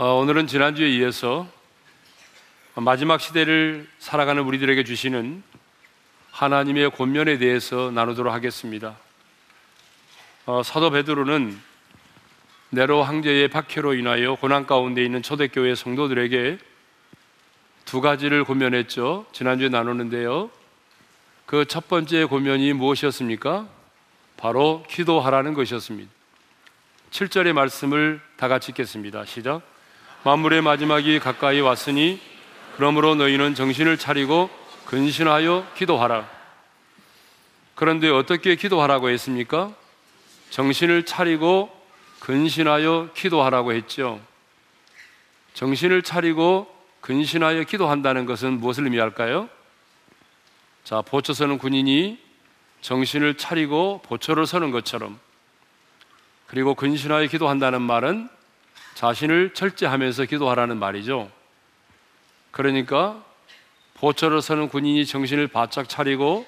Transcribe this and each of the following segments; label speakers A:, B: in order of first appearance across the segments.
A: 어, 오늘은 지난주에 이어서 마지막 시대를 살아가는 우리들에게 주시는 하나님의 권면에 대해서 나누도록 하겠습니다. 어, 사도 베드로는 네로 황제의 박해로 인하여 고난 가운데 있는 초대교회 성도들에게 두 가지를 권면했죠. 지난주에 나누는데요. 그 첫 번째 권면이 무엇이었습니까? 바로 기도하라는 것이었습니다. 7절의 말씀을 다 같이 읽겠습니다. 시작. 만물의 마지막이 가까이 왔으니 그러므로 너희는 정신을 차리고 근신하여 기도하라. 그런데 어떻게 기도하라고 했습니까? 정신을 차리고 근신하여 기도하라고 했죠. 정신을 차리고 근신하여 기도한다는 것은 무엇을 의미할까요? 자, 보초 서는 군인이 정신을 차리고 보초를 서는 것처럼 그리고 근신하여 기도한다는 말은 자신을 철저하면서 기도하라는 말이죠. 그러니까 보초를 서는 군인이 정신을 바짝 차리고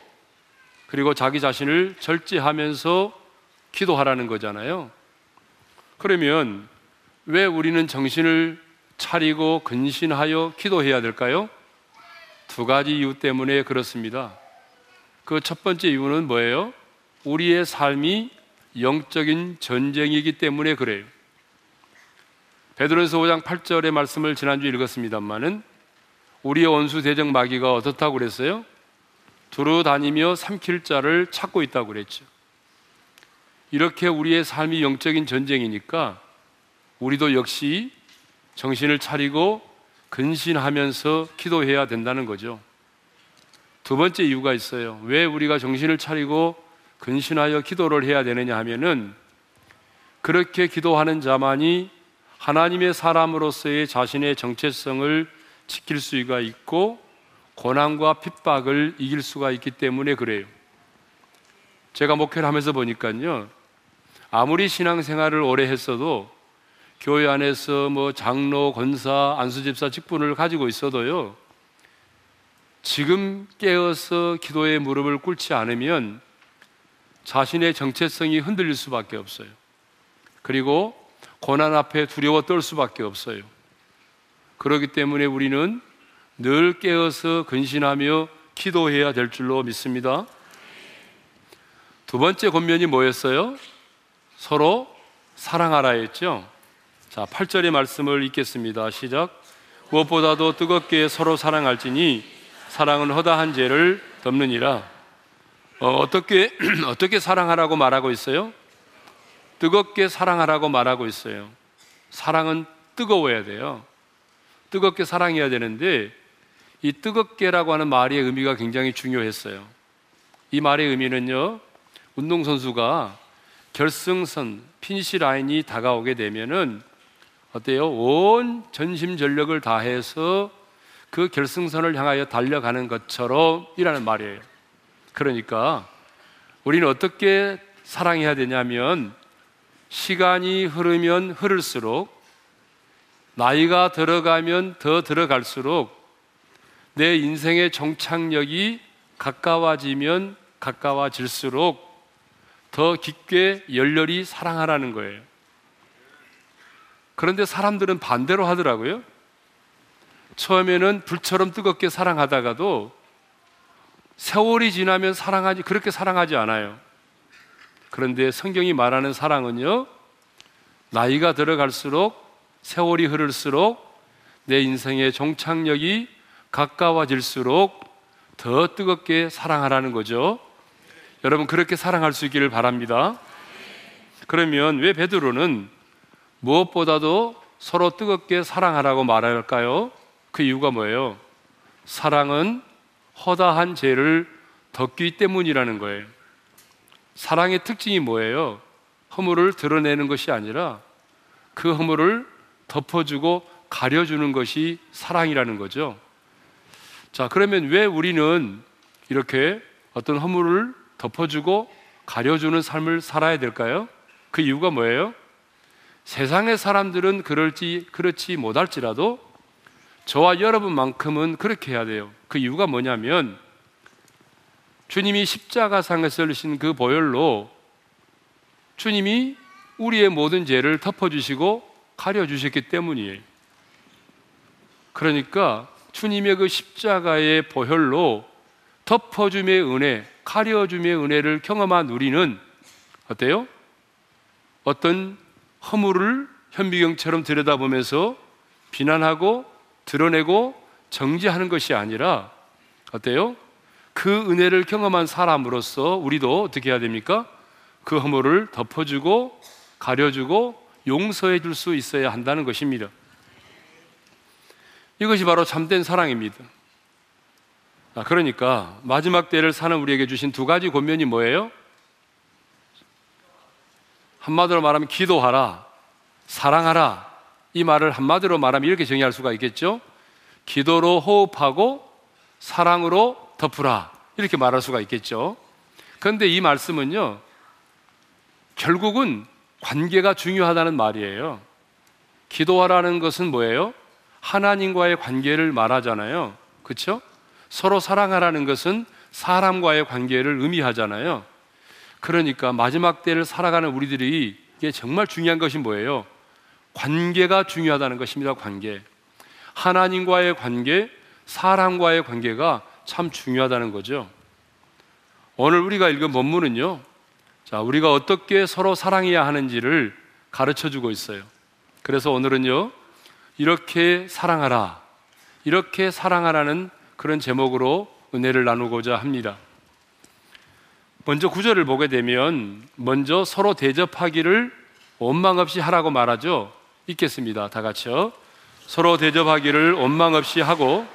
A: 그리고 자기 자신을 절제하면서 기도하라는 거잖아요. 그러면 왜 우리는 정신을 차리고 근신하여 기도해야 될까요? 두 가지 이유 때문에 그렇습니다. 그 첫 번째 이유는 뭐예요? 우리의 삶이 영적인 전쟁이기 때문에 그래요. 베드로서 5장 8절의 말씀을 지난주 읽었습니다만은 우리의 원수 대적 마귀가 어떻다고 그랬어요? 두루 다니며 삼킬 자를 찾고 있다고 그랬죠. 이렇게 우리의 삶이 영적인 전쟁이니까 우리도 역시 정신을 차리고 근신하면서 기도해야 된다는 거죠. 두 번째 이유가 있어요. 왜 우리가 정신을 차리고 근신하여 기도를 해야 되느냐 하면은 그렇게 기도하는 자만이 하나님의 사람으로서의 자신의 정체성을 지킬 수가 있고 고난과 핍박을 이길 수가 있기 때문에 그래요. 제가 목회를 하면서 보니까요. 아무리 신앙생활을 오래 했어도 교회 안에서 뭐 장로, 권사, 안수집사 직분을 가지고 있어도요. 지금 깨어서 기도의 무릎을 꿇지 않으면 자신의 정체성이 흔들릴 수밖에 없어요. 그리고 고난 앞에 두려워 떨 수밖에 없어요. 그렇기 때문에 우리는 늘 깨어서 근신하며 기도해야 될 줄로 믿습니다. 두 번째 권면이 뭐였어요? 서로 사랑하라 했죠. 자, 8절의 말씀을 읽겠습니다. 시작. 무엇보다도 뜨겁게 서로 사랑할지니 사랑은 허다한 죄를 덮느니라. 어, 떻게 어떻게 사랑하라고 말하고 있어요? 뜨겁게 사랑하라고 말하고 있어요. 사랑은 뜨거워야 돼요. 뜨겁게 사랑해야 되는데 이 뜨겁게라고 하는 말의 의미가 굉장히 중요했어요. 이 말의 의미는요. 운동선수가 결승선 finish line이 다가오게 되면은 어때요? 온 전심 전력을 다해서 그 결승선을 향하여 달려가는 것처럼 이라는 말이에요. 그러니까 우리는 어떻게 사랑해야 되냐면 시간이 흐르면 흐를수록 나이가 들어가면 더 들어갈수록 내 인생의 종착역이 가까워지면 가까워질수록 더 깊게 열렬히 사랑하라는 거예요. 그런데 사람들은 반대로 하더라고요. 처음에는 불처럼 뜨겁게 사랑하다가도 세월이 지나면 사랑하지, 그렇게 사랑하지 않아요. 그런데 성경이 말하는 사랑은요, 나이가 들어갈수록 세월이 흐를수록 내 인생의 종착역이 가까워질수록 더 뜨겁게 사랑하라는 거죠. 여러분 그렇게 사랑할 수 있기를 바랍니다. 그러면 왜 베드로는 무엇보다도 서로 뜨겁게 사랑하라고 말할까요? 그 이유가 뭐예요? 사랑은 허다한 죄를 덮기 때문이라는 거예요. 사랑의 특징이 뭐예요? 허물을 드러내는 것이 아니라 그 허물을 덮어주고 가려주는 것이 사랑이라는 거죠. 자, 그러면 왜 우리는 이렇게 어떤 허물을 덮어주고 가려주는 삶을 살아야 될까요? 그 이유가 뭐예요? 세상의 사람들은 그럴지, 그렇지 못할지라도 저와 여러분만큼은 그렇게 해야 돼요. 그 이유가 뭐냐면 주님이 십자가상에서 흘리신 그 보혈로 주님이 우리의 모든 죄를 덮어주시고 가려주셨기 때문이에요. 그러니까 주님의 그 십자가의 보혈로 덮어줌의 은혜, 가려줌의 은혜를 경험한 우리는 어때요? 어떤 허물을 현미경처럼 들여다보면서 비난하고 드러내고 정지하는 것이 아니라 어때요? 그 은혜를 경험한 사람으로서 우리도 어떻게 해야 됩니까? 그 허물을 덮어주고 가려주고 용서해 줄 수 있어야 한다는 것입니다. 이것이 바로 참된 사랑입니다. 아, 그러니까 마지막 때를 사는 우리에게 주신 두 가지 권면이 뭐예요? 한마디로 말하면 기도하라, 사랑하라. 이 말을 한마디로 말하면 이렇게 정의할 수가 있겠죠? 기도로 호흡하고 사랑으로 덮으라. 이렇게 말할 수가 있겠죠? 그런데 이 말씀은요, 결국은 관계가 중요하다는 말이에요. 기도하라는 것은 뭐예요? 하나님과의 관계를 말하잖아요. 그렇죠? 서로 사랑하라는 것은 사람과의 관계를 의미하잖아요. 그러니까 마지막 때를 살아가는 우리들이 이게 정말 중요한 것이 뭐예요? 관계가 중요하다는 것입니다. 관계. 하나님과의 관계, 사람과의 관계가 참 중요하다는 거죠. 오늘 우리가 읽은 본문은요. 자, 우리가 어떻게 서로 사랑해야 하는지를 가르쳐 주고 있어요. 그래서 오늘은요. 이렇게 사랑하라. 이렇게 사랑하라는 그런 제목으로 은혜를 나누고자 합니다. 먼저 구절을 보게 되면 먼저 서로 대접하기를 원망 없이 하라고 말하죠. 읽겠습니다. 다 같이요. 서로 대접하기를 원망 없이 하고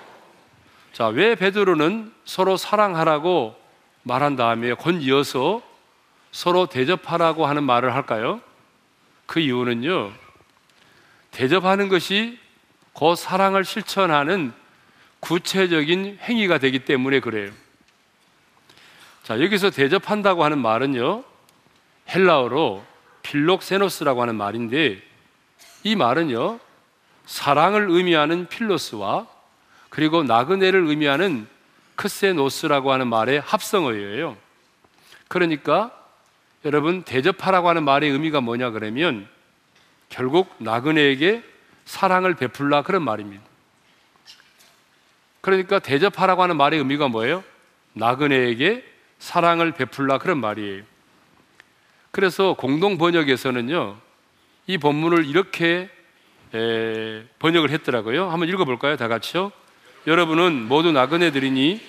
A: 자, 왜 베드로는 서로 사랑하라고 말한 다음에 곧 이어서 서로 대접하라고 하는 말을 할까요? 그 이유는요. 대접하는 것이 곧 사랑을 실천하는 구체적인 행위가 되기 때문에 그래요. 자, 여기서 대접한다고 하는 말은요, 헬라어로 필록세노스라고 하는 말인데, 이 말은요, 사랑을 의미하는 필로스와 그리고 나그네를 의미하는 크세노스라고 하는 말의 합성어예요. 그러니까 여러분 대접하라고 하는 말의 의미가 뭐냐 그러면 결국 나그네에게 사랑을 베풀라 그런 말입니다. 그러니까 대접하라고 하는 말의 의미가 뭐예요? 나그네에게 사랑을 베풀라 그런 말이에요. 그래서 공동 번역에서는요, 이 본문을 이렇게 에, 번역을 했더라고요. 한번 읽어볼까요? 다 같이요. 여러분은 모두 나그네들이니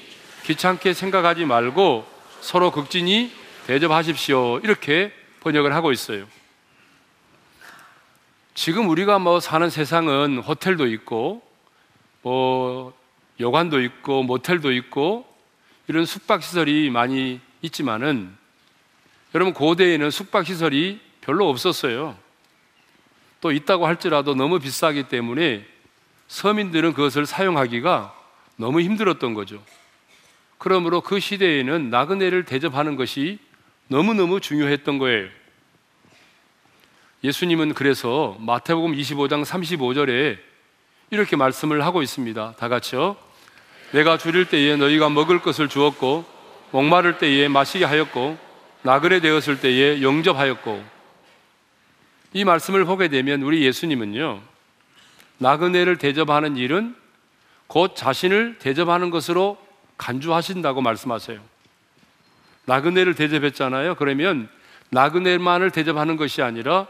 A: 귀찮게 생각하지 말고 서로 극진히 대접하십시오. 이렇게 번역을 하고 있어요. 지금 우리가 뭐 사는 세상은 호텔도 있고, 뭐 여관도 있고, 모텔도 있고, 이런 숙박시설이 많이 있지만은 여러분 고대에는 숙박시설이 별로 없었어요. 또 있다고 할지라도 너무 비싸기 때문에 서민들은 그것을 사용하기가 너무 힘들었던 거죠. 그러므로 그 시대에는 나그네를 대접하는 것이 너무너무 중요했던 거예요. 예수님은 그래서 마태복음 25장 35절에 이렇게 말씀을 하고 있습니다. 다 같이요. 내가 줄일 때에 너희가 먹을 것을 주었고 목마를 때에 마시게 하였고 나그네 되었을 때에 영접하였고 이 말씀을 보게 되면 우리 예수님은요 나그네를 대접하는 일은 곧 자신을 대접하는 것으로 간주하신다고 말씀하세요. 나그네를 대접했잖아요. 그러면 나그네만을 대접하는 것이 아니라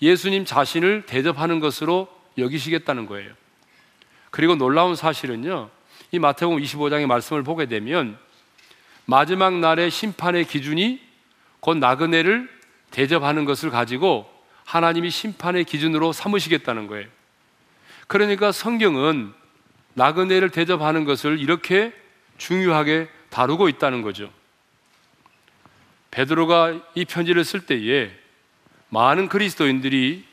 A: 예수님 자신을 대접하는 것으로 여기시겠다는 거예요. 그리고 놀라운 사실은요. 이 마태복음 25장의 말씀을 보게 되면 마지막 날의 심판의 기준이 곧 나그네를 대접하는 것을 가지고 하나님이 심판의 기준으로 삼으시겠다는 거예요. 그러니까 성경은 나그네를 대접하는 것을 이렇게 중요하게 다루고 있다는 거죠. 베드로가 이 편지를 쓸 때에 많은 그리스도인들이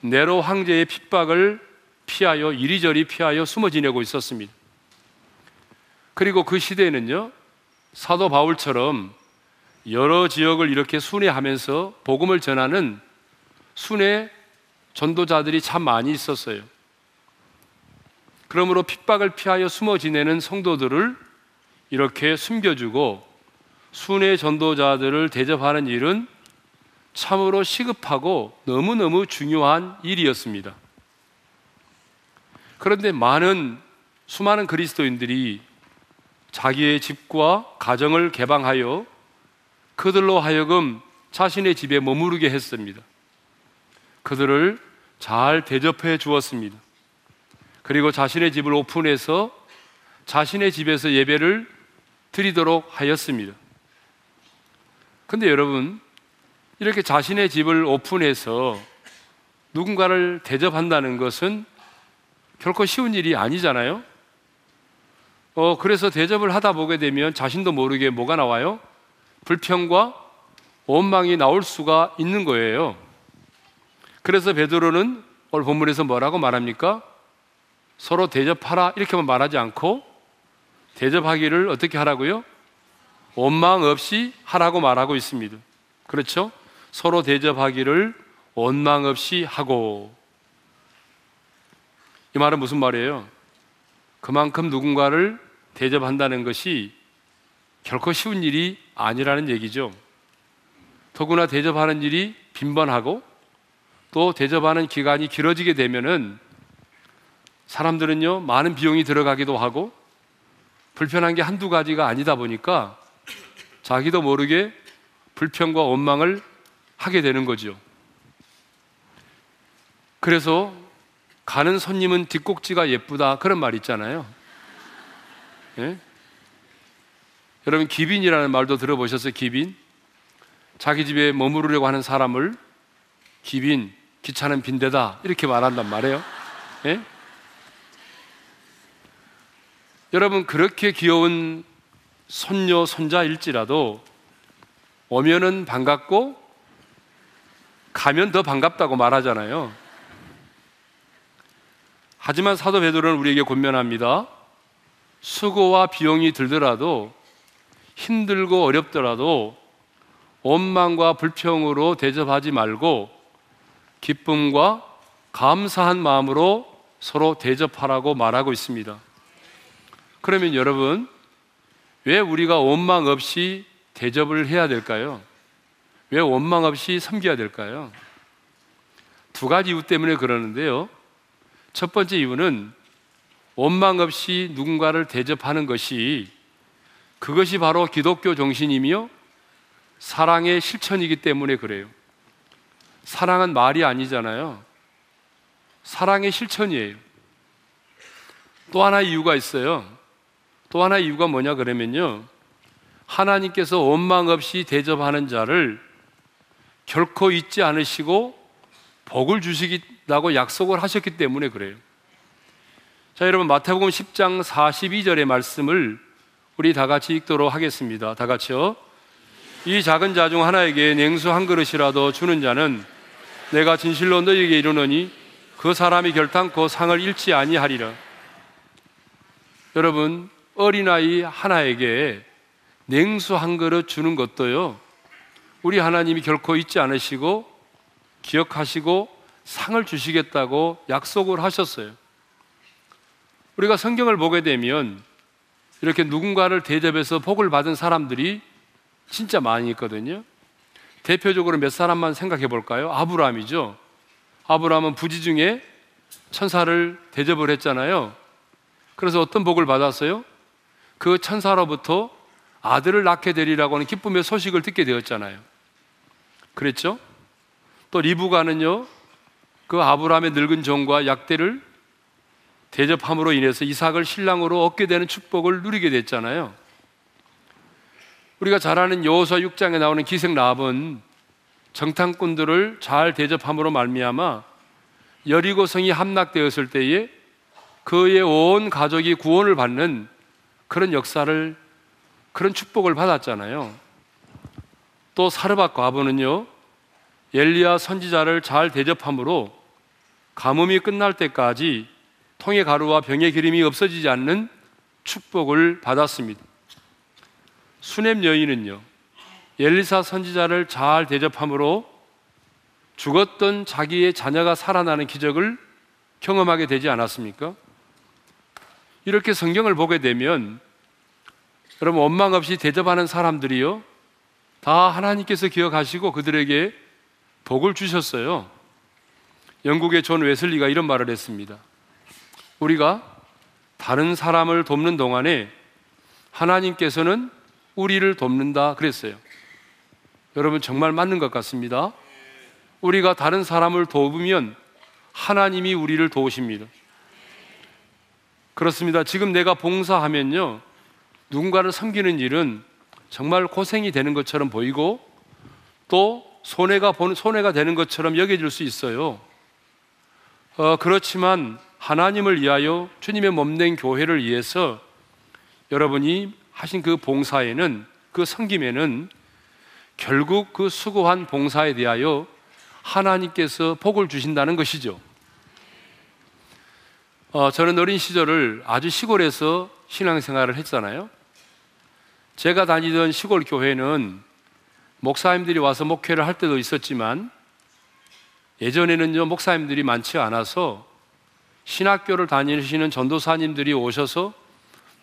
A: 네로 황제의 핍박을 피하여 이리저리 피하여 숨어 지내고 있었습니다. 그리고 그 시대에는요, 사도 바울처럼 여러 지역을 이렇게 순회하면서 복음을 전하는 순회 전도자들이 참 많이 있었어요. 그러므로 핍박을 피하여 숨어 지내는 성도들을 이렇게 숨겨주고 순회 전도자들을 대접하는 일은 참으로 시급하고 너무너무 중요한 일이었습니다. 그런데 많은 수많은 그리스도인들이 자기의 집과 가정을 개방하여 그들로 하여금 자신의 집에 머무르게 했습니다. 그들을 잘 대접해 주었습니다. 그리고 자신의 집을 오픈해서 자신의 집에서 예배를 드리도록 하였습니다. 근데 여러분, 이렇게 자신의 집을 오픈해서 누군가를 대접한다는 것은 결코 쉬운 일이 아니잖아요. 어, 그래서 대접을 하다 보게 되면 자신도 모르게 뭐가 나와요? 불평과 원망이 나올 수가 있는 거예요. 그래서 베드로는 오늘 본문에서 뭐라고 말합니까? 서로 대접하라 이렇게만 말하지 않고 대접하기를 어떻게 하라고요? 원망 없이 하라고 말하고 있습니다. 그렇죠? 서로 대접하기를 원망 없이 하고 이 말은 무슨 말이에요? 그만큼 누군가를 대접한다는 것이 결코 쉬운 일이 아니라는 얘기죠. 더구나 대접하는 일이 빈번하고 또 대접하는 기간이 길어지게 되면은 사람들은요, 많은 비용이 들어가기도 하고 불편한 게 한두 가지가 아니다 보니까 자기도 모르게 불평과 원망을 하게 되는 거죠. 그래서 가는 손님은 뒷꼭지가 예쁘다 그런 말 있잖아요. 예? 여러분 기빈이라는 말도 들어보셨어요? 기빈? 자기 집에 머무르려고 하는 사람을 기빈, 귀찮은 빈대다 이렇게 말한단 말이에요. 예? 여러분 그렇게 귀여운 손녀 손자일지라도 오면은 반갑고 가면 더 반갑다고 말하잖아요. 하지만 사도 베드로는 우리에게 권면합니다. 수고와 비용이 들더라도 힘들고 어렵더라도 원망과 불평으로 대접하지 말고 기쁨과 감사한 마음으로 서로 대접하라고 말하고 있습니다. 그러면 여러분, 왜 우리가 원망 없이 대접을 해야 될까요? 왜 원망 없이 섬겨야 될까요? 두 가지 이유 때문에 그러는데요. 첫 번째 이유는 원망 없이 누군가를 대접하는 것이 그것이 바로 기독교 정신이며 사랑의 실천이기 때문에 그래요. 사랑은 말이 아니잖아요. 사랑의 실천이에요. 또 하나 이유가 있어요. 또 하나 이유가 뭐냐 그러면요. 하나님께서 원망 없이 대접하는 자를 결코 잊지 않으시고 복을 주시겠다고 약속을 하셨기 때문에 그래요. 자, 여러분 마태복음 10장 42절의 말씀을 우리 다 같이 읽도록 하겠습니다. 다 같이요. 이 작은 자 중 하나에게 냉수 한 그릇이라도 주는 자는 내가 진실로 너희에게 이르노니 그 사람이 결탄코 상을 잃지 아니하리라. 여러분, 어린아이 하나에게 냉수 한 그릇 주는 것도요, 우리 하나님이 결코 잊지 않으시고 기억하시고 상을 주시겠다고 약속을 하셨어요. 우리가 성경을 보게 되면 이렇게 누군가를 대접해서 복을 받은 사람들이 진짜 많이 있거든요. 대표적으로 몇 사람만 생각해 볼까요? 아브라함이죠. 아브라함은 부지 중에 천사를 대접을 했잖아요. 그래서 어떤 복을 받았어요? 그 천사로부터 아들을 낳게 되리라고 하는 기쁨의 소식을 듣게 되었잖아요. 그랬죠? 또 리브가는요, 그 아브라함의 늙은 종과 약대를 대접함으로 인해서 이삭을 신랑으로 얻게 되는 축복을 누리게 됐잖아요. 우리가 잘 아는 여호수아 6장에 나오는 기생 라합은 정탐꾼들을 잘 대접함으로 말미암아 여리고성이 함락되었을 때에 그의 온 가족이 구원을 받는 그런 역사를 그런 축복을 받았잖아요. 또 사르밧 과부는요 엘리야 선지자를 잘 대접함으로 가뭄이 끝날 때까지 통의 가루와 병의 기름이 없어지지 않는 축복을 받았습니다. 수넴 여인은요, 엘리사 선지자를 잘 대접함으로 죽었던 자기의 자녀가 살아나는 기적을 경험하게 되지 않았습니까? 이렇게 성경을 보게 되면 여러분 원망 없이 대접하는 사람들이요 다 하나님께서 기억하시고 그들에게 복을 주셨어요. 영국의 존 웨슬리가 이런 말을 했습니다. 우리가 다른 사람을 돕는 동안에 하나님께서는 우리를 돕는다 그랬어요. 여러분 정말 맞는 것 같습니다. 우리가 다른 사람을 도우면 하나님이 우리를 도우십니다. 그렇습니다. 지금 내가 봉사하면요. 누군가를 섬기는 일은 정말 고생이 되는 것처럼 보이고 또 손해가 손해가 되는 것처럼 여겨질 수 있어요. 어, 그렇지만 하나님을 위하여 주님의 몸된 교회를 위해서 여러분이 하신 그 봉사에는 그 섬김에는 결국 그 수고한 봉사에 대하여 하나님께서 복을 주신다는 것이죠. 어, 저는 어린 시절을 아주 시골에서 신앙생활을 했잖아요. 제가 다니던 시골 교회는 목사님들이 와서 목회를 할 때도 있었지만 예전에는요 목사님들이 많지 않아서 신학교를 다니시는 전도사님들이 오셔서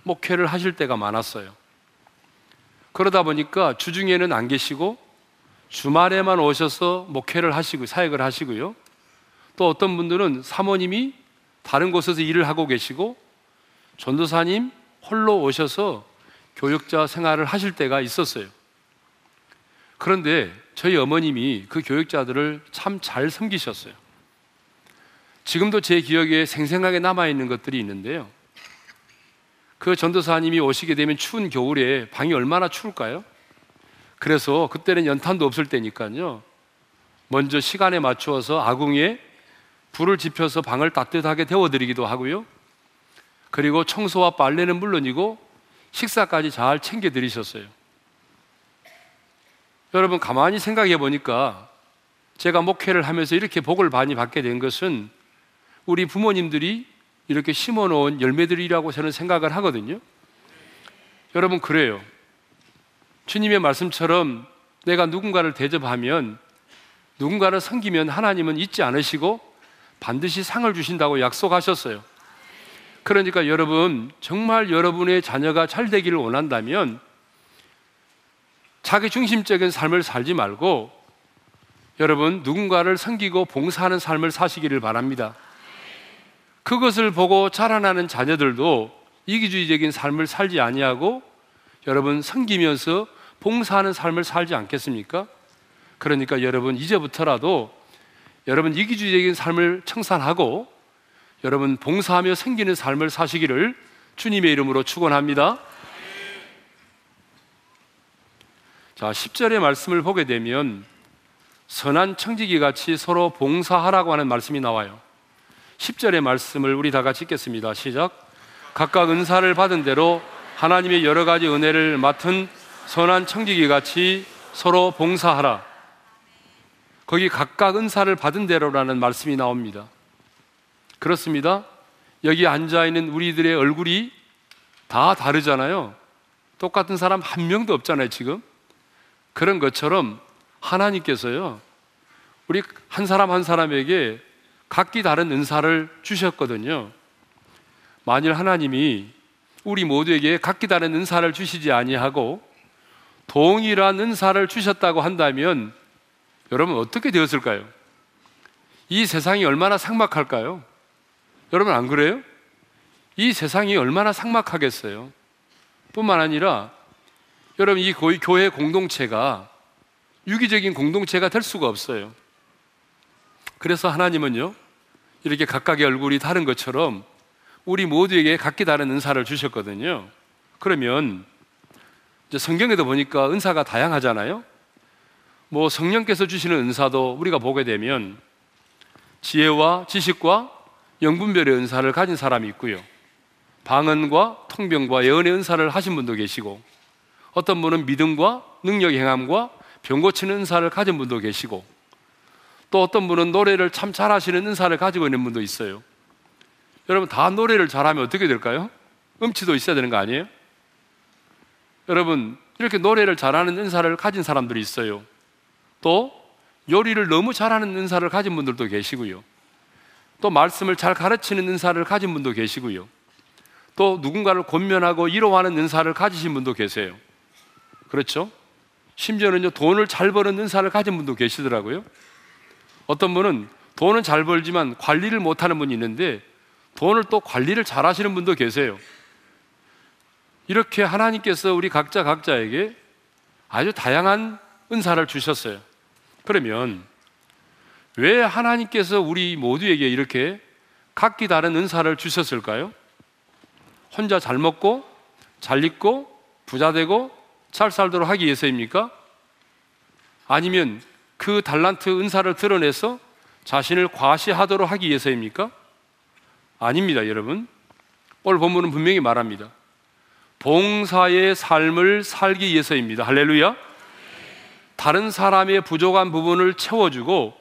A: 목회를 하실 때가 많았어요. 그러다 보니까 주중에는 안 계시고 주말에만 오셔서 목회를 하시고 사역을 하시고요. 또 어떤 분들은 사모님이 다른 곳에서 일을 하고 계시고 전도사님 홀로 오셔서 교육자 생활을 하실 때가 있었어요. 그런데 저희 어머님이 그 교육자들을 참 잘 섬기셨어요. 지금도 제 기억에 생생하게 남아있는 것들이 있는데요. 그 전도사님이 오시게 되면 추운 겨울에 방이 얼마나 추울까요? 그래서 그때는 연탄도 없을 때니까요. 먼저 시간에 맞추어서 아궁이에 불을 지펴서 방을 따뜻하게 데워드리기도 하고요. 그리고 청소와 빨래는 물론이고 식사까지 잘 챙겨드리셨어요. 여러분 가만히 생각해 보니까 제가 목회를 하면서 이렇게 복을 많이 받게 된 것은 우리 부모님들이 이렇게 심어 놓은 열매들이라고 저는 생각을 하거든요. 여러분, 그래요. 주님의 말씀처럼 내가 누군가를 대접하면 누군가를 섬기면 하나님은 잊지 않으시고 반드시 상을 주신다고 약속하셨어요. 그러니까 여러분, 정말 여러분의 자녀가 잘 되기를 원한다면 자기 중심적인 삶을 살지 말고 여러분, 누군가를 섬기고 봉사하는 삶을 사시기를 바랍니다. 그것을 보고 자라나는 자녀들도 이기주의적인 삶을 살지 아니하고 여러분 섬기면서 봉사하는 삶을 살지 않겠습니까? 그러니까 여러분 이제부터라도 여러분 이기주의적인 삶을 청산하고 여러분 봉사하며 생기는 삶을 사시기를 주님의 이름으로 축원합니다. 자, 10절의 말씀을 보게 되면 선한 청지기 같이 서로 봉사하라고 하는 말씀이 나와요. 10절의 말씀을 우리 다 같이 읽겠습니다. 시작. 각각 은사를 받은 대로 하나님의 여러 가지 은혜를 맡은 선한 청지기 같이 서로 봉사하라. 거기 각각 은사를 받은 대로라는 말씀이 나옵니다. 그렇습니다. 여기 앉아 있는 우리들의 얼굴이 다 다르잖아요. 똑같은 사람 한 명도 없잖아요, 지금. 그런 것처럼 하나님께서요, 우리 한 사람 한 사람에게 각기 다른 은사를 주셨거든요. 만일 하나님이 우리 모두에게 각기 다른 은사를 주시지 아니하고 동일한 은사를 주셨다고 한다면 여러분 어떻게 되었을까요? 이 세상이 얼마나 삭막할까요? 여러분 안 그래요? 이 세상이 얼마나 삭막하겠어요? 뿐만 아니라 여러분 이 교회 공동체가 유기적인 공동체가 될 수가 없어요. 그래서 하나님은요, 이렇게 각각의 얼굴이 다른 것처럼 우리 모두에게 각기 다른 은사를 주셨거든요. 그러면 성경에도 보니까 은사가 다양하잖아요. 뭐 성령께서 주시는 은사도 우리가 보게 되면 지혜와 지식과 영분별의 은사를 가진 사람이 있고요. 방언과 통병과 예언의 은사를 하신 분도 계시고 어떤 분은 믿음과 능력 행함과 병 고치는 은사를 가진 분도 계시고 또 어떤 분은 노래를 참 잘하시는 은사를 가지고 있는 분도 있어요. 여러분 다 노래를 잘하면 어떻게 될까요? 음치도 있어야 되는 거 아니에요? 여러분 이렇게 노래를 잘하는 은사를 가진 사람들이 있어요. 또 요리를 너무 잘하는 은사를 가진 분들도 계시고요. 또 말씀을 잘 가르치는 은사를 가진 분도 계시고요. 또 누군가를 권면하고 위로하는 은사를 가지신 분도 계세요. 그렇죠? 심지어는요 돈을 잘 버는 은사를 가진 분도 계시더라고요. 어떤 분은 돈은 잘 벌지만 관리를 못하는 분이 있는데 돈을 또 관리를 잘 하시는 분도 계세요. 이렇게 하나님께서 우리 각자 각자에게 아주 다양한 은사를 주셨어요. 그러면 왜 하나님께서 우리 모두에게 이렇게 각기 다른 은사를 주셨을까요? 혼자 잘 먹고 잘 입고 부자 되고 잘 살도록 하기 위해서입니까? 아니면 그 달란트 은사를 드러내서 자신을 과시하도록 하기 위해서입니까? 아닙니다, 여러분. 오늘 본문은 분명히 말합니다. 봉사의 삶을 살기 위해서입니다. 할렐루야. 다른 사람의 부족한 부분을 채워주고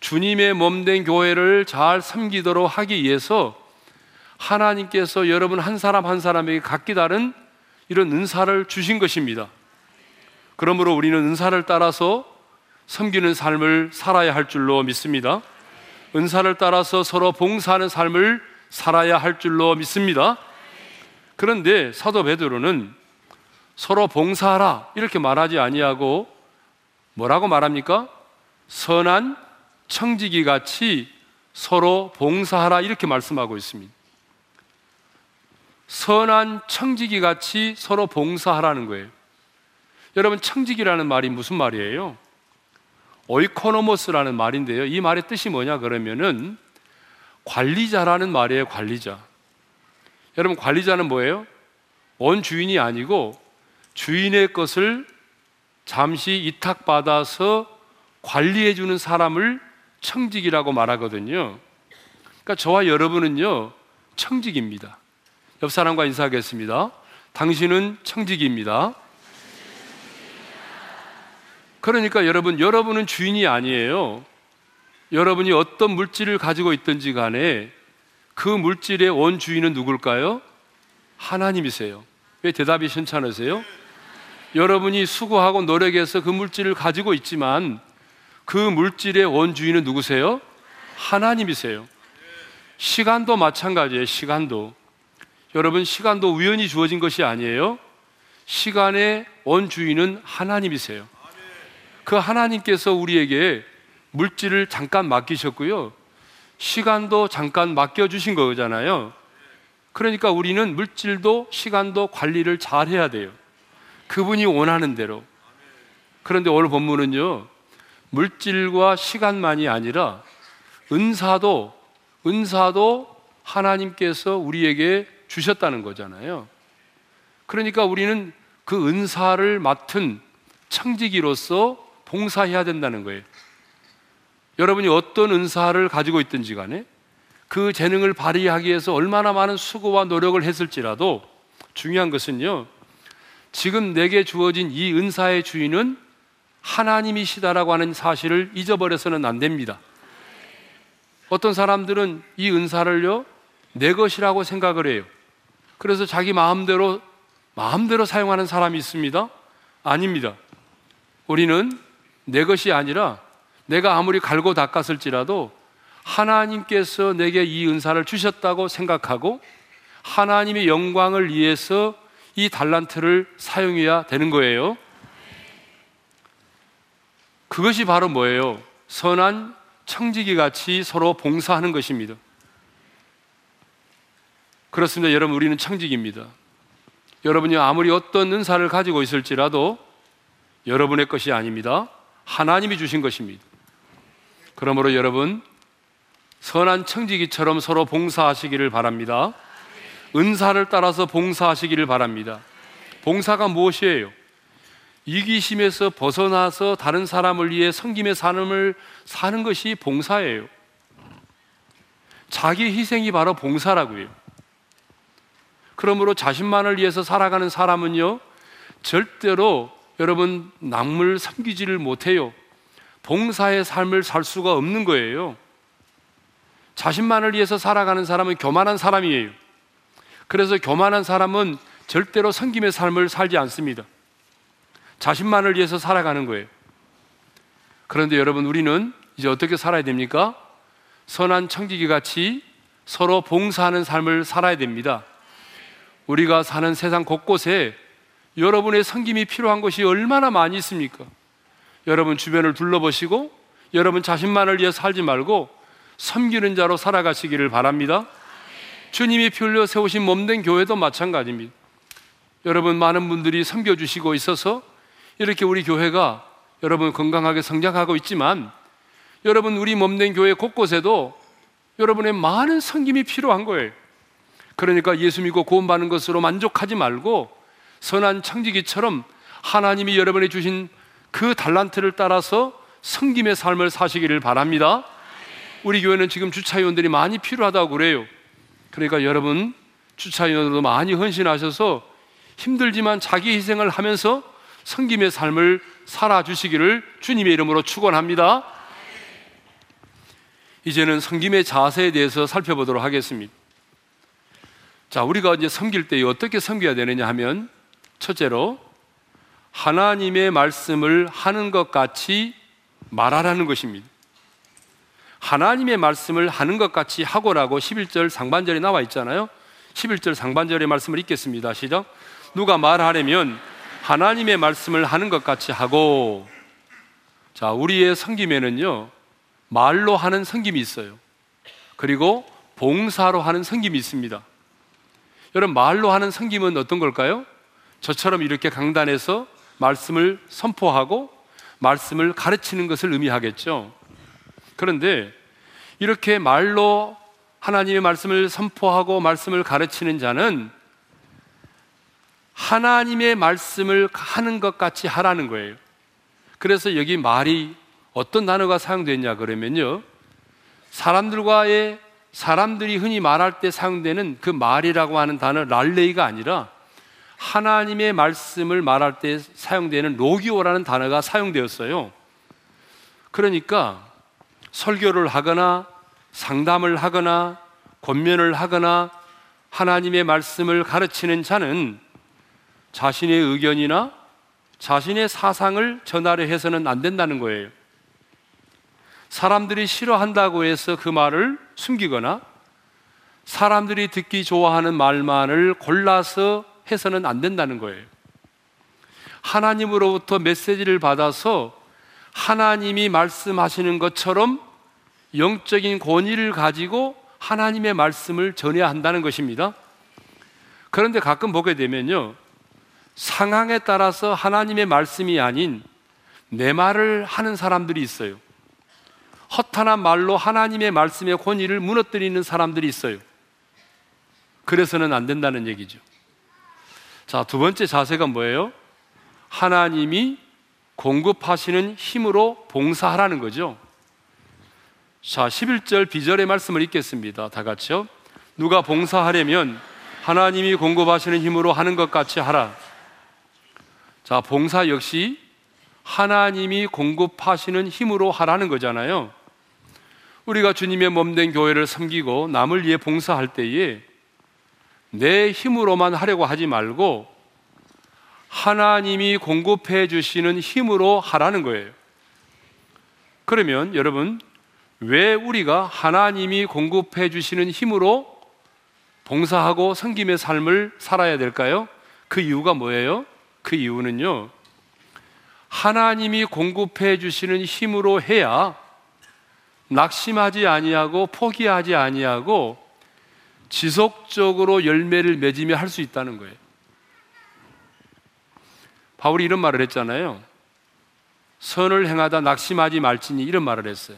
A: 주님의 몸된 교회를 잘 섬기도록 하기 위해서 하나님께서 여러분 한 사람 한 사람에게 각기 다른 이런 은사를 주신 것입니다. 그러므로 우리는 은사를 따라서 섬기는 삶을 살아야 할 줄로 믿습니다. 은사를 따라서 서로 봉사하는 삶을 살아야 할 줄로 믿습니다. 그런데 사도 베드로는 서로 봉사하라 이렇게 말하지 아니하고 뭐라고 말합니까? 선한 청지기 같이 서로 봉사하라 이렇게 말씀하고 있습니다. 선한 청지기 같이 서로 봉사하라는 거예요. 여러분 청지기라는 말이 무슨 말이에요? 오이코노모스라는 말인데요. 이 말의 뜻이 뭐냐 그러면은 관리자라는 말이에요. 관리자. 여러분 관리자는 뭐예요? 원 주인이 아니고 주인의 것을 잠시 이탁받아서 관리해 주는 사람을 청직이라고 말하거든요. 그러니까 저와 여러분은요 청직입니다. 옆 사람과 인사하겠습니다. 당신은 청직입니다. 그러니까 여러분, 여러분은 주인이 아니에요. 여러분이 어떤 물질을 가지고 있든지 간에 그 물질의 원 주인은 누굴까요? 하나님이세요. 왜 대답이 신찮으세요? 여러분이 수고하고 노력해서 그 물질을 가지고 있지만 그 물질의 원주인은 누구세요? 하나님이세요. 시간도 마찬가지예요. 시간도. 여러분, 시간도 우연히 주어진 것이 아니에요. 시간의 원주인은 하나님이세요. 그 하나님께서 우리에게 물질을 잠깐 맡기셨고요. 시간도 잠깐 맡겨주신 거잖아요. 그러니까 우리는 물질도 시간도 관리를 잘 해야 돼요. 그분이 원하는 대로. 그런데 오늘 본문은요, 물질과 시간만이 아니라 은사도, 은사도 하나님께서 우리에게 주셨다는 거잖아요. 그러니까 우리는 그 은사를 맡은 청지기로서 봉사해야 된다는 거예요. 여러분이 어떤 은사를 가지고 있든지 간에 그 재능을 발휘하기 위해서 얼마나 많은 수고와 노력을 했을지라도 중요한 것은요, 지금 내게 주어진 이 은사의 주인은 하나님이시다라고 하는 사실을 잊어버려서는 안 됩니다. 어떤 사람들은 이 은사를요, 내 것이라고 생각을 해요. 그래서 자기 마음대로, 마음대로 사용하는 사람이 있습니다. 아닙니다. 우리는 내 것이 아니라 내가 아무리 갈고 닦았을지라도 하나님께서 내게 이 은사를 주셨다고 생각하고 하나님의 영광을 위해서 이 달란트를 사용해야 되는 거예요. 그것이 바로 뭐예요? 선한 청지기 같이 서로 봉사하는 것입니다. 그렇습니다. 여러분, 우리는 청직입니다. 여러분이 아무리 어떤 은사를 가지고 있을지라도 여러분의 것이 아닙니다. 하나님이 주신 것입니다. 그러므로 여러분 선한 청지기처럼 서로 봉사하시기를 바랍니다. 은사를 따라서 봉사하시기를 바랍니다. 봉사가 무엇이에요? 이기심에서 벗어나서 다른 사람을 위해 섬김의 삶을 사는 것이 봉사예요. 자기 희생이 바로 봉사라고요. 그러므로 자신만을 위해서 살아가는 사람은요, 절대로 여러분 남을 섬기지를 못해요. 봉사의 삶을 살 수가 없는 거예요. 자신만을 위해서 살아가는 사람은 교만한 사람이에요. 그래서 교만한 사람은 절대로 섬김의 삶을 살지 않습니다. 자신만을 위해서 살아가는 거예요. 그런데 여러분, 우리는 이제 어떻게 살아야 됩니까? 선한 청지기 같이 서로 봉사하는 삶을 살아야 됩니다. 우리가 사는 세상 곳곳에 여러분의 섬김이 필요한 것이 얼마나 많이 있습니까? 여러분 주변을 둘러보시고 여러분 자신만을 위해 살지 말고 섬기는 자로 살아가시기를 바랍니다. 주님이 피 흘려 세우신 몸된 교회도 마찬가지입니다. 여러분 많은 분들이 섬겨 주시고 있어서 이렇게 우리 교회가 여러분 건강하게 성장하고 있지만 여러분 우리 몸된 교회 곳곳에도 여러분의 많은 섬김이 필요한 거예요. 그러니까 예수 믿고 구원받는 것으로 만족하지 말고 선한 청지기처럼 하나님이 여러분이 주신 그 달란트를 따라서 섬김의 삶을 사시기를 바랍니다. 우리 교회는 지금 주차위원들이 많이 필요하다고 그래요. 그러니까 여러분 주차위원들도 많이 헌신하셔서 힘들지만 자기 희생을 하면서 섬김의 삶을 살아주시기를 주님의 이름으로 축원합니다. 이제는 섬김의 자세에 대해서 살펴보도록 하겠습니다. 자, 우리가 이제 섬길 때 어떻게 섬겨야 되느냐 하면 첫째로 하나님의 말씀을 하는 것 같이 말하라는 것입니다. 하나님의 말씀을 하는 것 같이 하고라고 11절 상반절에 나와 있잖아요. 11절 상반절의 말씀을 읽겠습니다. 시작. 누가 말하려면 하나님의 말씀을 하는 것 같이 하고 자, 우리의 성김에는요. 말로 하는 성김이 있어요. 그리고 봉사로 하는 성김이 있습니다. 여러분 말로 하는 성김은 어떤 걸까요? 저처럼 이렇게 강단에서 말씀을 선포하고 말씀을 가르치는 것을 의미하겠죠. 그런데 이렇게 말로 하나님의 말씀을 선포하고 말씀을 가르치는 자는 하나님의 말씀을 하는 것 같이 하라는 거예요. 그래서 여기 말이 어떤 단어가 사용되냐 그러면요. 사람들과의 사람들이 흔히 말할 때 사용되는 그 말이라고 하는 단어 랄레이가 아니라 하나님의 말씀을 말할 때 사용되는 로기오라는 단어가 사용되었어요. 그러니까 설교를 하거나 상담을 하거나 권면을 하거나 하나님의 말씀을 가르치는 자는 자신의 의견이나 자신의 사상을 전하려 해서는 안 된다는 거예요. 사람들이 싫어한다고 해서 그 말을 숨기거나 사람들이 듣기 좋아하는 말만을 골라서 해서는 안 된다는 거예요. 하나님으로부터 메시지를 받아서 하나님이 말씀하시는 것처럼 영적인 권위를 가지고 하나님의 말씀을 전해야 한다는 것입니다. 그런데 가끔 보게 되면요. 상황에 따라서 하나님의 말씀이 아닌 내 말을 하는 사람들이 있어요. 허탄한 말로 하나님의 말씀의 권위를 무너뜨리는 사람들이 있어요. 그래서는 안 된다는 얘기죠. 자, 두 번째 자세가 뭐예요? 하나님이 공급하시는 힘으로 봉사하라는 거죠. 자, 11절 비절의 말씀을 읽겠습니다. 다 같이요. 누가 봉사하려면 하나님이 공급하시는 힘으로 하는 것 같이 하라. 자, 봉사 역시 하나님이 공급하시는 힘으로 하라는 거잖아요. 우리가 주님의 몸된 교회를 섬기고 남을 위해 봉사할 때에 내 힘으로만 하려고 하지 말고 하나님이 공급해 주시는 힘으로 하라는 거예요. 그러면 여러분, 왜 우리가 하나님이 공급해 주시는 힘으로 봉사하고 섬김의 삶을 살아야 될까요? 그 이유가 뭐예요? 그 이유는요, 하나님이 공급해 주시는 힘으로 해야 낙심하지 아니하고 포기하지 아니하고 지속적으로 열매를 맺으며 할 수 있다는 거예요. 바울이 이런 말을 했잖아요. 선을 행하다 낙심하지 말지니 이런 말을 했어요.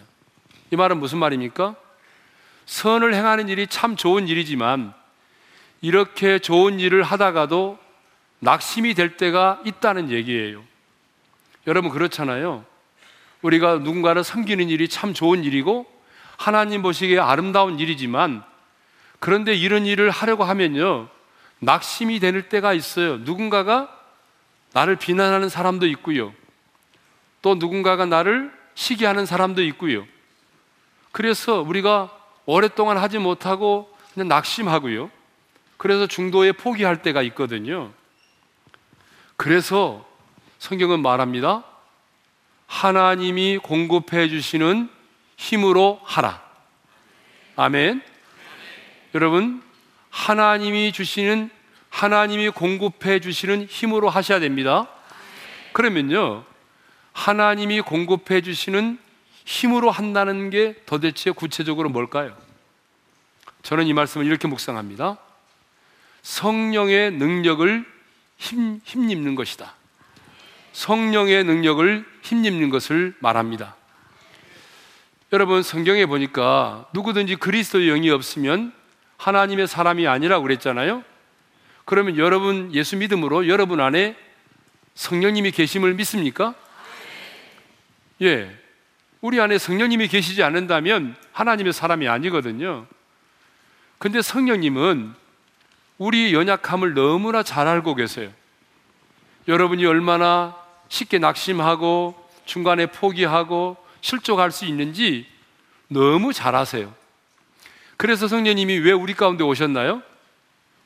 A: 이 말은 무슨 말입니까? 선을 행하는 일이 참 좋은 일이지만 이렇게 좋은 일을 하다가도 낙심이 될 때가 있다는 얘기예요. 여러분 그렇잖아요. 우리가 누군가를 섬기는 일이 참 좋은 일이고 하나님 보시기에 아름다운 일이지만 그런데 이런 일을 하려고 하면요. 낙심이 되는 때가 있어요. 누군가가 나를 비난하는 사람도 있고요. 또 누군가가 나를 시기하는 사람도 있고요. 그래서 우리가 오랫동안 하지 못하고 그냥 낙심하고요. 그래서 중도에 포기할 때가 있거든요. 그래서 성경은 말합니다. 하나님이 공급해 주시는 힘으로 하라. 아멘. 여러분, 하나님이 주시는, 하나님이 공급해 주시는 힘으로 하셔야 됩니다. 그러면요, 하나님이 공급해 주시는 힘으로 한다는 게 도대체 구체적으로 뭘까요? 저는 이 말씀을 이렇게 묵상합니다. 성령의 능력을 힘, 힘입는 것이다. 성령의 능력을 힘입는 것을 말합니다. 여러분 성경에 보니까 누구든지 그리스도의 영이 없으면 하나님의 사람이 아니라고 그랬잖아요. 그러면 여러분 예수 믿음으로 여러분 안에 성령님이 계심을 믿습니까? 예. 우리 안에 성령님이 계시지 않는다면 하나님의 사람이 아니거든요. 근데 성령님은 우리 연약함을 너무나 잘 알고 계세요. 여러분이 얼마나 쉽게 낙심하고 중간에 포기하고 실족할 수 있는지 너무 잘 아세요. 그래서 성령님이 왜 우리 가운데 오셨나요?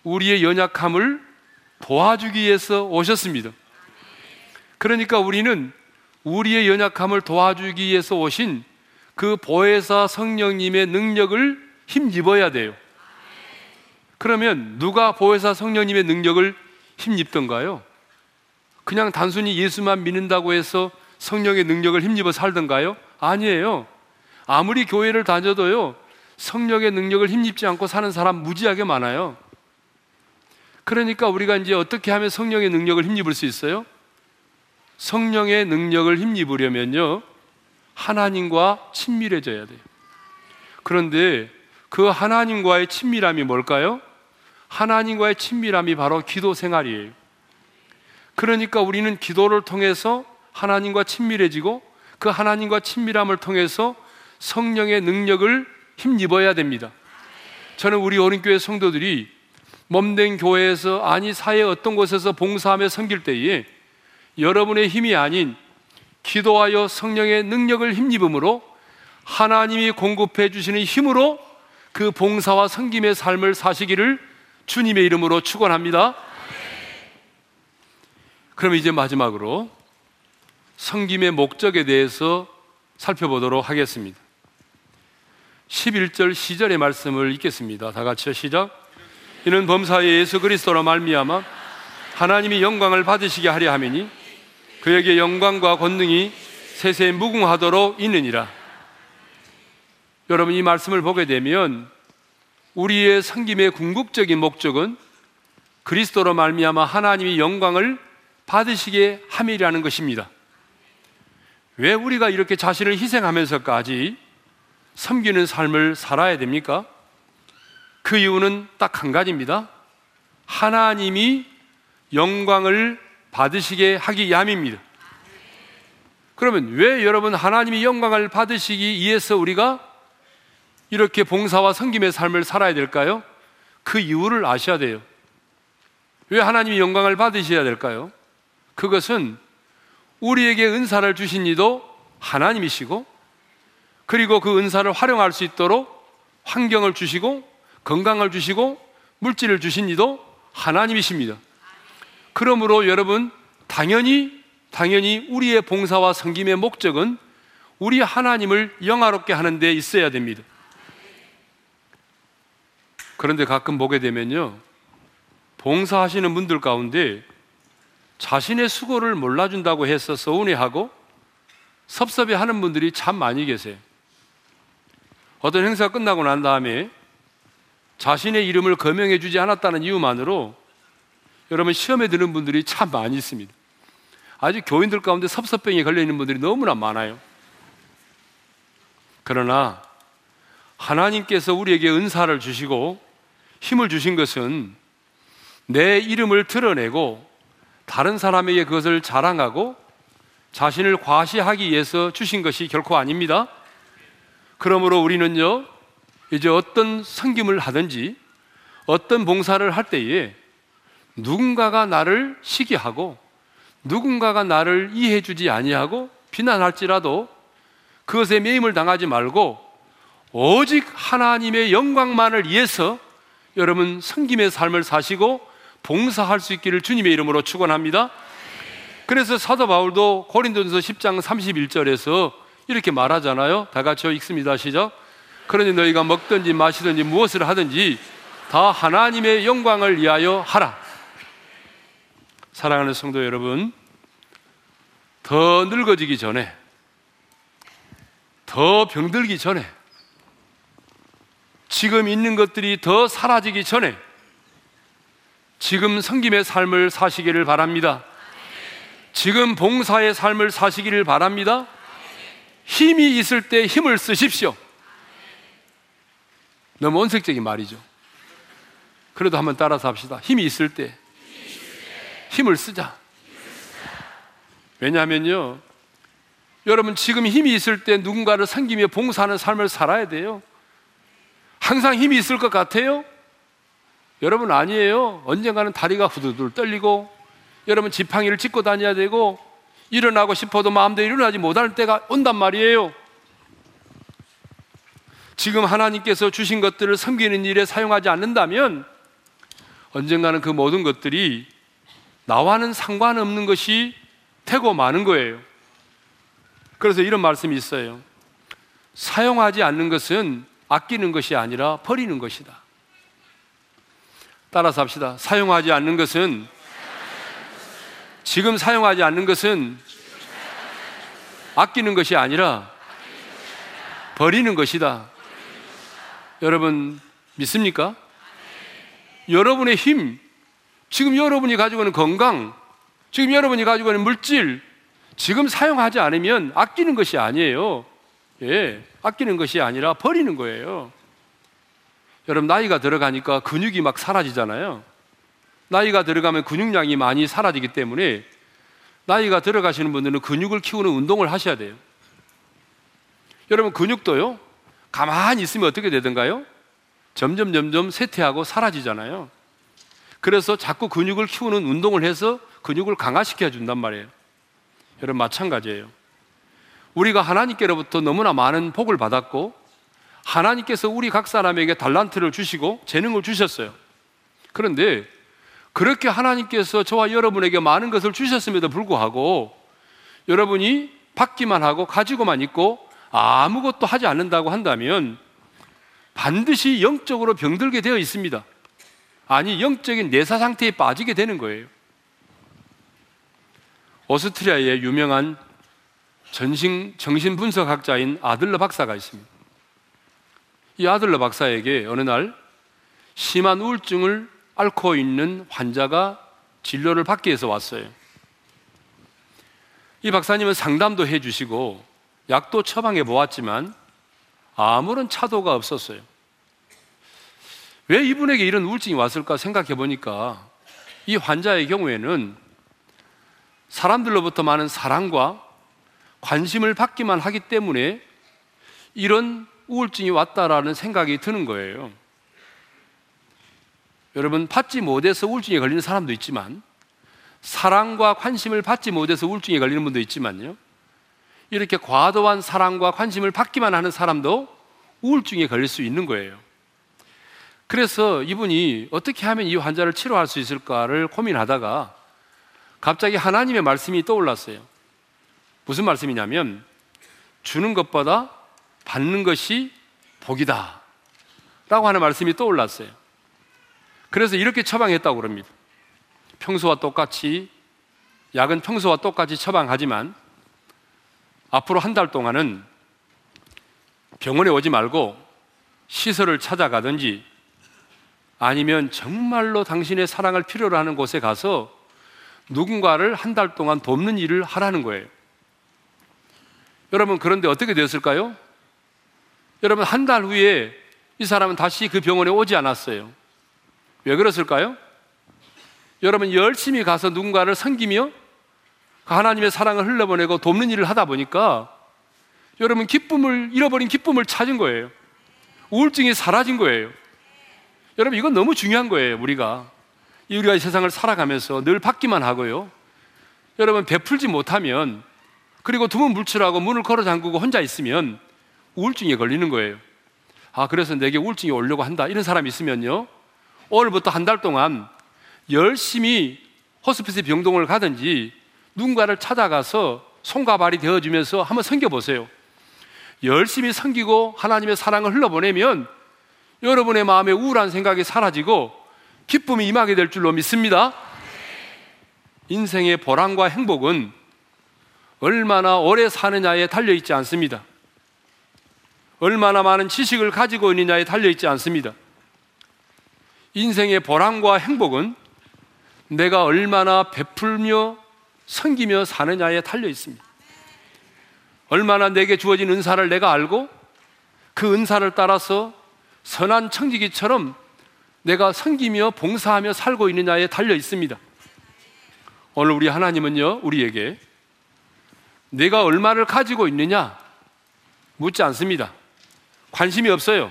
A: 우리의 연약함을 도와주기 위해서 오셨습니다. 그러니까 우리는 우리의 연약함을 도와주기 위해서 오신 그 보혜사 성령님의 능력을 힘입어야 돼요. 그러면 누가 보혜사 성령님의 능력을 힘입던가요? 그냥 단순히 예수만 믿는다고 해서 성령의 능력을 힘입어 살던가요? 아니에요. 아무리 교회를 다녀도요, 성령의 능력을 힘입지 않고 사는 사람 무지하게 많아요. 그러니까 우리가 이제 어떻게 하면 성령의 능력을 힘입을 수 있어요? 성령의 능력을 힘입으려면요, 하나님과 친밀해져야 돼요. 그런데 그 하나님과의 친밀함이 뭘까요? 하나님과의 친밀함이 바로 기도 생활이에요. 그러니까 우리는 기도를 통해서 하나님과 친밀해지고 그 하나님과 친밀함을 통해서 성령의 능력을 힘입어야 됩니다. 저는 우리 어린교회 성도들이 몸된 교회에서 아니 사회 어떤 곳에서 봉사하며 섬길 때에 여러분의 힘이 아닌 기도하여 성령의 능력을 힘입음으로 하나님이 공급해 주시는 힘으로 그 봉사와 섬김의 삶을 사시기를 주님의 이름으로 축원합니다. 그럼 이제 마지막으로 성김의 목적에 대해서 살펴보도록 하겠습니다. 11절 시절의 말씀을 읽겠습니다. 다 같이요. 시작. 이는 범사의 예수 그리스도로 말미암아 하나님이 영광을 받으시게 하려 함이니 그에게 영광과 권능이 세세 무궁하도록 있느니라. 여러분 이 말씀을 보게 되면 우리의 성김의 궁극적인 목적은 그리스도로 말미암아 하나님이 영광을 받으시게 함이라는 것입니다. 왜 우리가 이렇게 자신을 희생하면서까지 섬기는 삶을 살아야 됩니까? 그 이유는 딱 한 가지입니다. 하나님이 영광을 받으시게 하기 위함입니다. 그러면 왜 여러분 하나님이 영광을 받으시기 위해서 우리가 이렇게 봉사와 섬김의 삶을 살아야 될까요? 그 이유를 아셔야 돼요. 왜 하나님이 영광을 받으셔야 될까요? 그것은 우리에게 은사를 주신 이도 하나님이시고 그리고 그 은사를 활용할 수 있도록 환경을 주시고 건강을 주시고 물질을 주신 이도 하나님이십니다. 그러므로 여러분 당연히 당연히 우리의 봉사와 섬김의 목적은 우리 하나님을 영화롭게 하는 데 있어야 됩니다. 그런데 가끔 보게 되면요. 봉사하시는 분들 가운데 자신의 수고를 몰라준다고 해서 서운해하고 섭섭해 하는 분들이 참 많이 계세요. 어떤 행사가 끝나고 난 다음에 자신의 이름을 거명해 주지 않았다는 이유만으로 여러분 시험에 드는 분들이 참 많이 있습니다. 아주 교인들 가운데 섭섭병에 걸려 있는 분들이 너무나 많아요. 그러나 하나님께서 우리에게 은사를 주시고 힘을 주신 것은 내 이름을 드러내고 다른 사람에게 그것을 자랑하고 자신을 과시하기 위해서 주신 것이 결코 아닙니다. 그러므로 우리는요, 이제 어떤 성김을 하든지 어떤 봉사를 할 때에 누군가가 나를 시기하고 누군가가 나를 이해해 주지 아니하고 비난할지라도 그것에 매임을 당하지 말고 오직 하나님의 영광만을 위해서 여러분 성김의 삶을 사시고 봉사할 수 있기를 주님의 이름으로 축원합니다. 그래서 사도 바울도 고린도전서 10장 31절에서 이렇게 말하잖아요. 다 같이 읽습니다. 시작. 그러니 너희가 먹든지 마시든지 무엇을 하든지 다 하나님의 영광을 위하여 하라. 사랑하는 성도 여러분, 더 늙어지기 전에, 더 병들기 전에 지금 있는 것들이 더 사라지기 전에 지금 성김의 삶을 사시기를 바랍니다. 지금 봉사의 삶을 사시기를 바랍니다. 힘이 있을 때 힘을 쓰십시오. 너무 원색적인 말이죠. 그래도 한번 따라서 합시다. 힘이 있을 때 힘을 쓰자. 왜냐하면요, 여러분 지금 힘이 있을 때 누군가를 섬기며 봉사하는 삶을 살아야 돼요. 항상 힘이 있을 것 같아요? 여러분 아니에요. 언젠가는 다리가 후두들 떨리고 여러분 지팡이를 짚고 다녀야 되고 일어나고 싶어도 마음대로 일어나지 못할 때가 온단 말이에요. 지금 하나님께서 주신 것들을 섬기는 일에 사용하지 않는다면 언젠가는 그 모든 것들이 나와는 상관없는 것이 되고 마는 거예요. 그래서 이런 말씀이 있어요. 사용하지 않는 것은 아끼는 것이 아니라 버리는 것이다. 따라서 합시다. 사용하지 않는 것은 지금 사용하지 않는 것은 아끼는 것이 아니라 버리는 것이다. 여러분 믿습니까? 여러분의 힘, 지금 여러분이 가지고 있는 건강, 지금 여러분이 가지고 있는 물질, 지금 사용하지 않으면 아끼는 것이 아니에요. 예, 아끼는 것이 아니라 버리는 거예요. 여러분, 나이가 들어가니까 근육이 막 사라지잖아요. 나이가 들어가면 근육량이 많이 사라지기 때문에 나이가 들어가시는 분들은 근육을 키우는 운동을 하셔야 돼요. 여러분, 근육도요, 가만히 있으면 어떻게 되던가요? 점점 점점 쇠퇴하고 사라지잖아요. 그래서 자꾸 근육을 키우는 운동을 해서 근육을 강화시켜 준단 말이에요. 여러분 마찬가지예요. 우리가 하나님께로부터 너무나 많은 복을 받았고 하나님께서 우리 각 사람에게 달란트를 주시고 재능을 주셨어요. 그런데 그렇게 하나님께서 저와 여러분에게 많은 것을 주셨음에도 불구하고 여러분이 받기만 하고 가지고만 있고 아무것도 하지 않는다고 한다면 반드시 영적으로 병들게 되어 있습니다. 아니, 영적인 내사 상태에 빠지게 되는 거예요. 오스트리아의 유명한 전신, 정신분석학자인 아들러 박사가 있습니다. 이 아들러 박사에게 어느 날 심한 우울증을 앓고 있는 환자가 진료를 받기 위해서 왔어요. 이 박사님은 상담도 해주시고 약도 처방해 보았지만 아무런 차도가 없었어요. 왜 이분에게 이런 우울증이 왔을까 생각해 보니까 이 환자의 경우에는 사람들로부터 많은 사랑과 관심을 받기만 하기 때문에 이런 우울증이 왔다라는 생각이 드는 거예요. 여러분, 받지 못해서 우울증에 걸리는 사람도 있지만, 사랑과 관심을 받지 못해서 우울증에 걸리는 분도 있지만요. 이렇게 과도한 사랑과 관심을 받기만 하는 사람도 우울증에 걸릴 수 있는 거예요. 그래서 이분이 어떻게 하면 이 환자를 치료할 수 있을까를 고민하다가 갑자기 하나님의 말씀이 떠올랐어요. 무슨 말씀이냐면 주는 것보다 받는 것이 복이다. 라고 하는 말씀이 떠올랐어요. 그래서 이렇게 처방했다고 그럽니다. 평소와 똑같이, 약은 평소와 똑같이 처방하지만 앞으로 한 달 동안은 병원에 오지 말고 시설을 찾아가든지 아니면 정말로 당신의 사랑을 필요로 하는 곳에 가서 누군가를 한 달 동안 돕는 일을 하라는 거예요. 여러분, 그런데 어떻게 되었을까요? 여러분, 한 달 후에 이 사람은 다시 그 병원에 오지 않았어요. 왜 그랬을까요? 여러분, 열심히 가서 누군가를 섬기며 그 하나님의 사랑을 흘려보내고 돕는 일을 하다 보니까 여러분, 기쁨을, 잃어버린 기쁨을 찾은 거예요. 우울증이 사라진 거예요. 여러분, 이건 너무 중요한 거예요, 우리가. 우리가 이 세상을 살아가면서 늘 받기만 하고요. 여러분, 베풀지 못하면, 그리고 두문 물출하고 문을 걸어 잠그고 혼자 있으면 우울증에 걸리는 거예요. 아, 그래서 내게 우울증이 오려고 한다. 이런 사람이 있으면요. 오늘부터 한 달 동안 열심히 호스피스 병동을 가든지 누군가를 찾아가서 손과 발이 되어주면서 한번 섬겨보세요. 열심히 섬기고 하나님의 사랑을 흘러보내면 여러분의 마음에 우울한 생각이 사라지고 기쁨이 임하게 될 줄로 믿습니다. 인생의 보람과 행복은 얼마나 오래 사느냐에 달려있지 않습니다. 얼마나 많은 지식을 가지고 있느냐에 달려 있지 않습니다. 인생의 보람과 행복은 내가 얼마나 베풀며 섬기며 사느냐에 달려 있습니다. 얼마나 내게 주어진 은사를 내가 알고 그 은사를 따라서 선한 청지기처럼 내가 섬기며 봉사하며 살고 있느냐에 달려 있습니다. 오늘 우리 하나님은요, 우리에게 내가 얼마를 가지고 있느냐 묻지 않습니다. 관심이 없어요.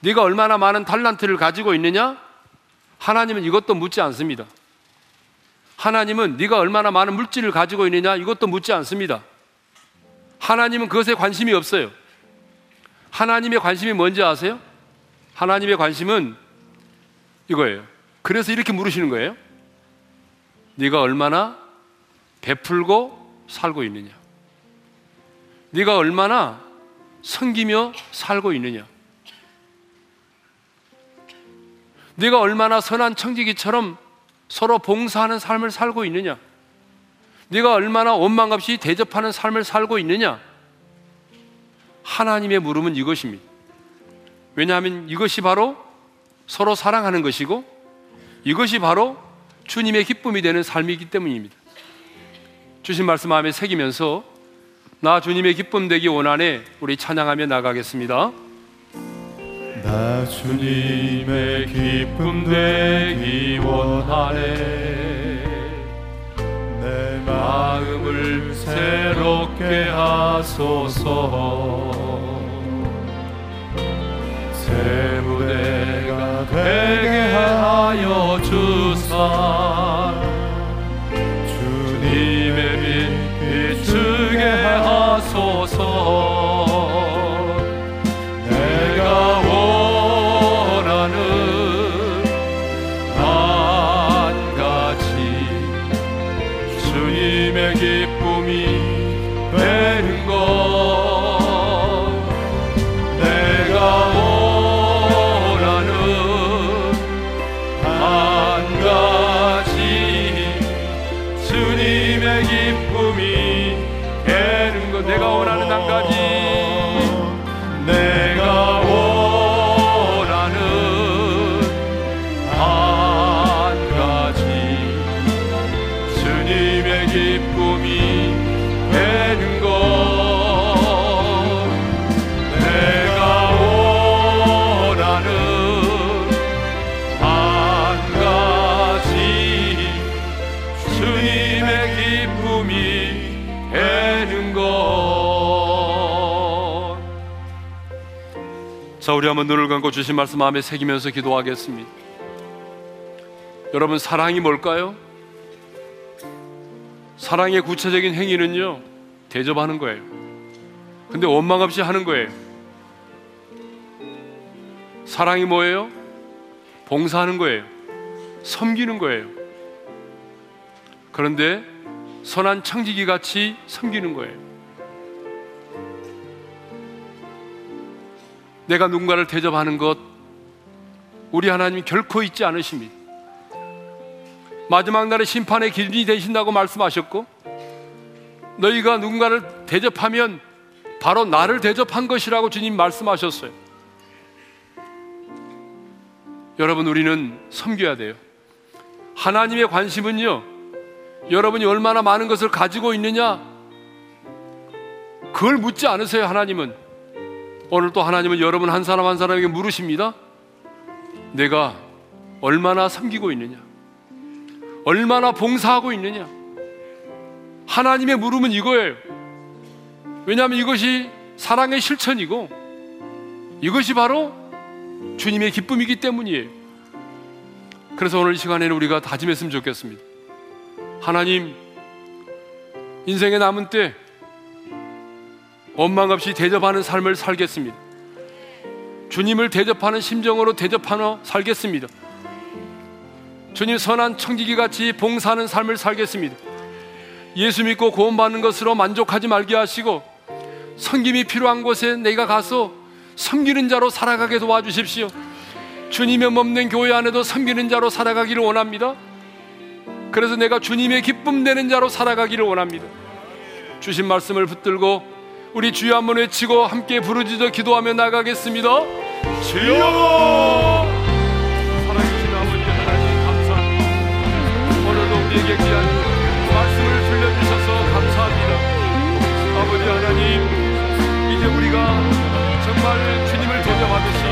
A: 네가 얼마나 많은 달란트를 가지고 있느냐? 하나님은 이것도 묻지 않습니다. 하나님은 네가 얼마나 많은 물질을 가지고 있느냐? 이것도 묻지 않습니다. 하나님은 그것에 관심이 없어요. 하나님의 관심이 뭔지 아세요? 하나님의 관심은 이거예요. 그래서 이렇게 물으시는 거예요. 네가 얼마나 베풀고 살고 있느냐? 네가 얼마나 섬기며 살고 있느냐? 네가 얼마나 선한 청지기처럼 서로 봉사하는 삶을 살고 있느냐? 네가 얼마나 원망 없이 대접하는 삶을 살고 있느냐? 하나님의 물음은 이것입니다. 왜냐하면 이것이 바로 서로 사랑하는 것이고 이것이 바로 주님의 기쁨이 되는 삶이기 때문입니다. 주신 말씀 마음에 새기면서 나 주님의 기쁨 되기 원하네 우리 찬양하며 나가겠습니다.
B: 나 주님의 기쁨 되기 원하네 내 마음을 새롭게 하소서. 새 무대가 되게 하여 주사. 주님의 빛 비추게 하소서
A: 한번 눈을 감고 주신 말씀 마음에 새기면서 기도하겠습니다. 여러분, 사랑이 뭘까요? 사랑의 구체적인 행위는요, 대접하는 거예요. 근데 원망 없이 하는 거예요. 사랑이 뭐예요? 봉사하는 거예요. 섬기는 거예요. 그런데 선한 청지기 같이 섬기는 거예요. 내가 누군가를 대접하는 것, 우리 하나님 결코 잊지 않으십니다. 마지막 날에 심판의 기준이 되신다고 말씀하셨고, 너희가 누군가를 대접하면 바로 나를 대접한 것이라고 주님 말씀하셨어요. 여러분, 우리는 섬겨야 돼요. 하나님의 관심은요, 여러분이 얼마나 많은 것을 가지고 있느냐, 그걸 묻지 않으세요, 하나님은. 오늘 또 하나님은 여러분 한 사람 한 사람에게 물으십니다. 내가 얼마나 섬기고 있느냐? 얼마나 봉사하고 있느냐? 하나님의 물음은 이거예요. 왜냐하면 이것이 사랑의 실천이고 이것이 바로 주님의 기쁨이기 때문이에요. 그래서 오늘 이 시간에는 우리가 다짐했으면 좋겠습니다. 하나님, 인생의 남은 때 원망 없이 대접하는 삶을 살겠습니다. 주님을 대접하는 심정으로 대접하며 살겠습니다. 주님 선한 청지기 같이 봉사하는 삶을 살겠습니다. 예수 믿고 구원받는 것으로 만족하지 말게 하시고 섬김이 필요한 곳에 내가 가서 섬기는 자로 살아가게 도와주십시오. 주님의 몸는 교회 안에도 섬기는 자로 살아가기를 원합니다. 그래서 내가 주님의 기쁨 되는 자로 살아가기를 원합니다. 주신 말씀을 붙들고 우리 주여 한번 외치고 함께 부르짖어 기도하며 나가겠습니다.
B: 주여
A: 살아계신 아버지 하나님 감사합니다. 오늘도 우리에게 귀한 말씀을 들려주셔서 감사합니다. 아버지 하나님, 이제 우리가 정말 주님을 대접하듯이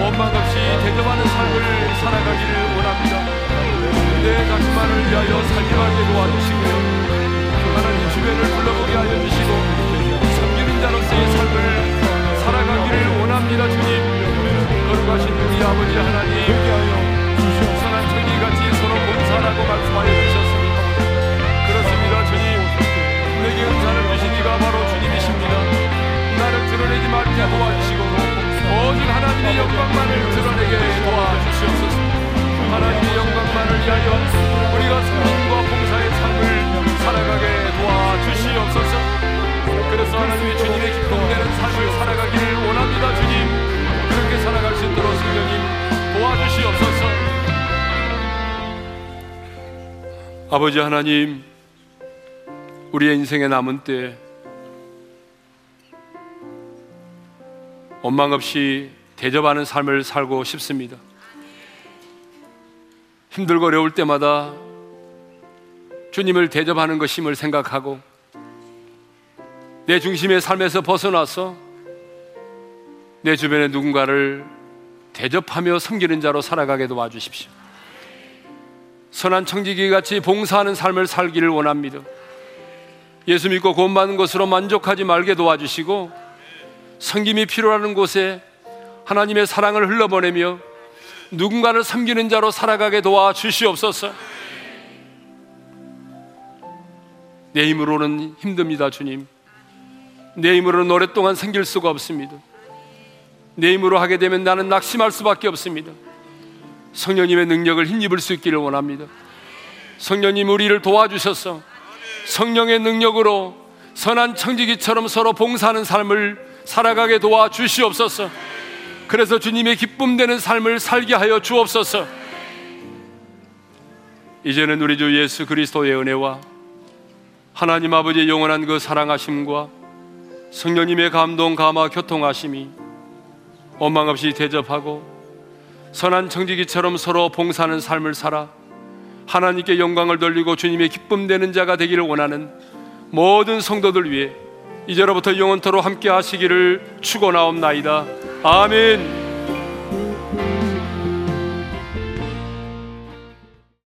A: 원망 없이 대접하는 삶을 살아가기를 원합니다. 내 자신만을 위하여 살지 말게 도와주시고요. 하나님 주변을 둘러보게 하여 주시고 살아가기를 원합니다, 주님. 거룩하신 우리 아버지 하나님, 선한 천리같이 서로 봉사라고 말씀하여 주셨습니다. 그렇습니다, 주님. 내게 은사를 주신 이가 바로 주님이십니다. 나를 드러내지 말게 도와주시고 오직 하나님의 영광만을 드러내게 도와주시옵소서. 하나님의 영광만을 위하여 우리가 성인과 봉사의 삶을 살아가게 도와주시옵소서. 그래서 하나님의 주님의 기쁨되는 삶을 살아가기를 원합니다, 주님. 그렇게 살아갈 수 있도록 성령님 도와주시옵소서. 아버지 하나님, 우리의 인생의 남은 때 원망 없이 대접하는 삶을 살고 싶습니다. 힘들고 어려울 때마다 주님을 대접하는 것임을 생각하고 내 중심의 삶에서 벗어나서 내 주변의 누군가를 대접하며 섬기는 자로 살아가게 도와주십시오. 선한 청지기 같이 봉사하는 삶을 살기를 원합니다. 예수 믿고 구원받는 것으로 만족하지 말게 도와주시고 섬김이 필요하는 곳에 하나님의 사랑을 흘러보내며 누군가를 섬기는 자로 살아가게 도와 주시옵소서. 내 힘으로는 힘듭니다, 주님. 내 힘으로는 오랫동안 생길 수가 없습니다. 내 힘으로 하게 되면 나는 낙심할 수밖에 없습니다. 성령님의 능력을 힘입을 수 있기를 원합니다. 성령님 우리를 도와주셔서 성령의 능력으로 선한 청지기처럼 서로 봉사하는 삶을 살아가게 도와 주시옵소서. 그래서 주님의 기쁨 되는 삶을 살게 하여 주옵소서. 이제는 우리 주 예수 그리스도의 은혜와 하나님 아버지의 영원한 그 사랑하심과 성령님의 감동 감화 교통하심이 원망 없이 대접하고 선한 청지기처럼 서로 봉사하는 삶을 살아 하나님께 영광을 돌리고 주님의 기쁨 되는 자가 되기를 원하는 모든 성도들 위해 이제로부터 영원토로 함께 하시기를 축원하옵나이다. 아멘.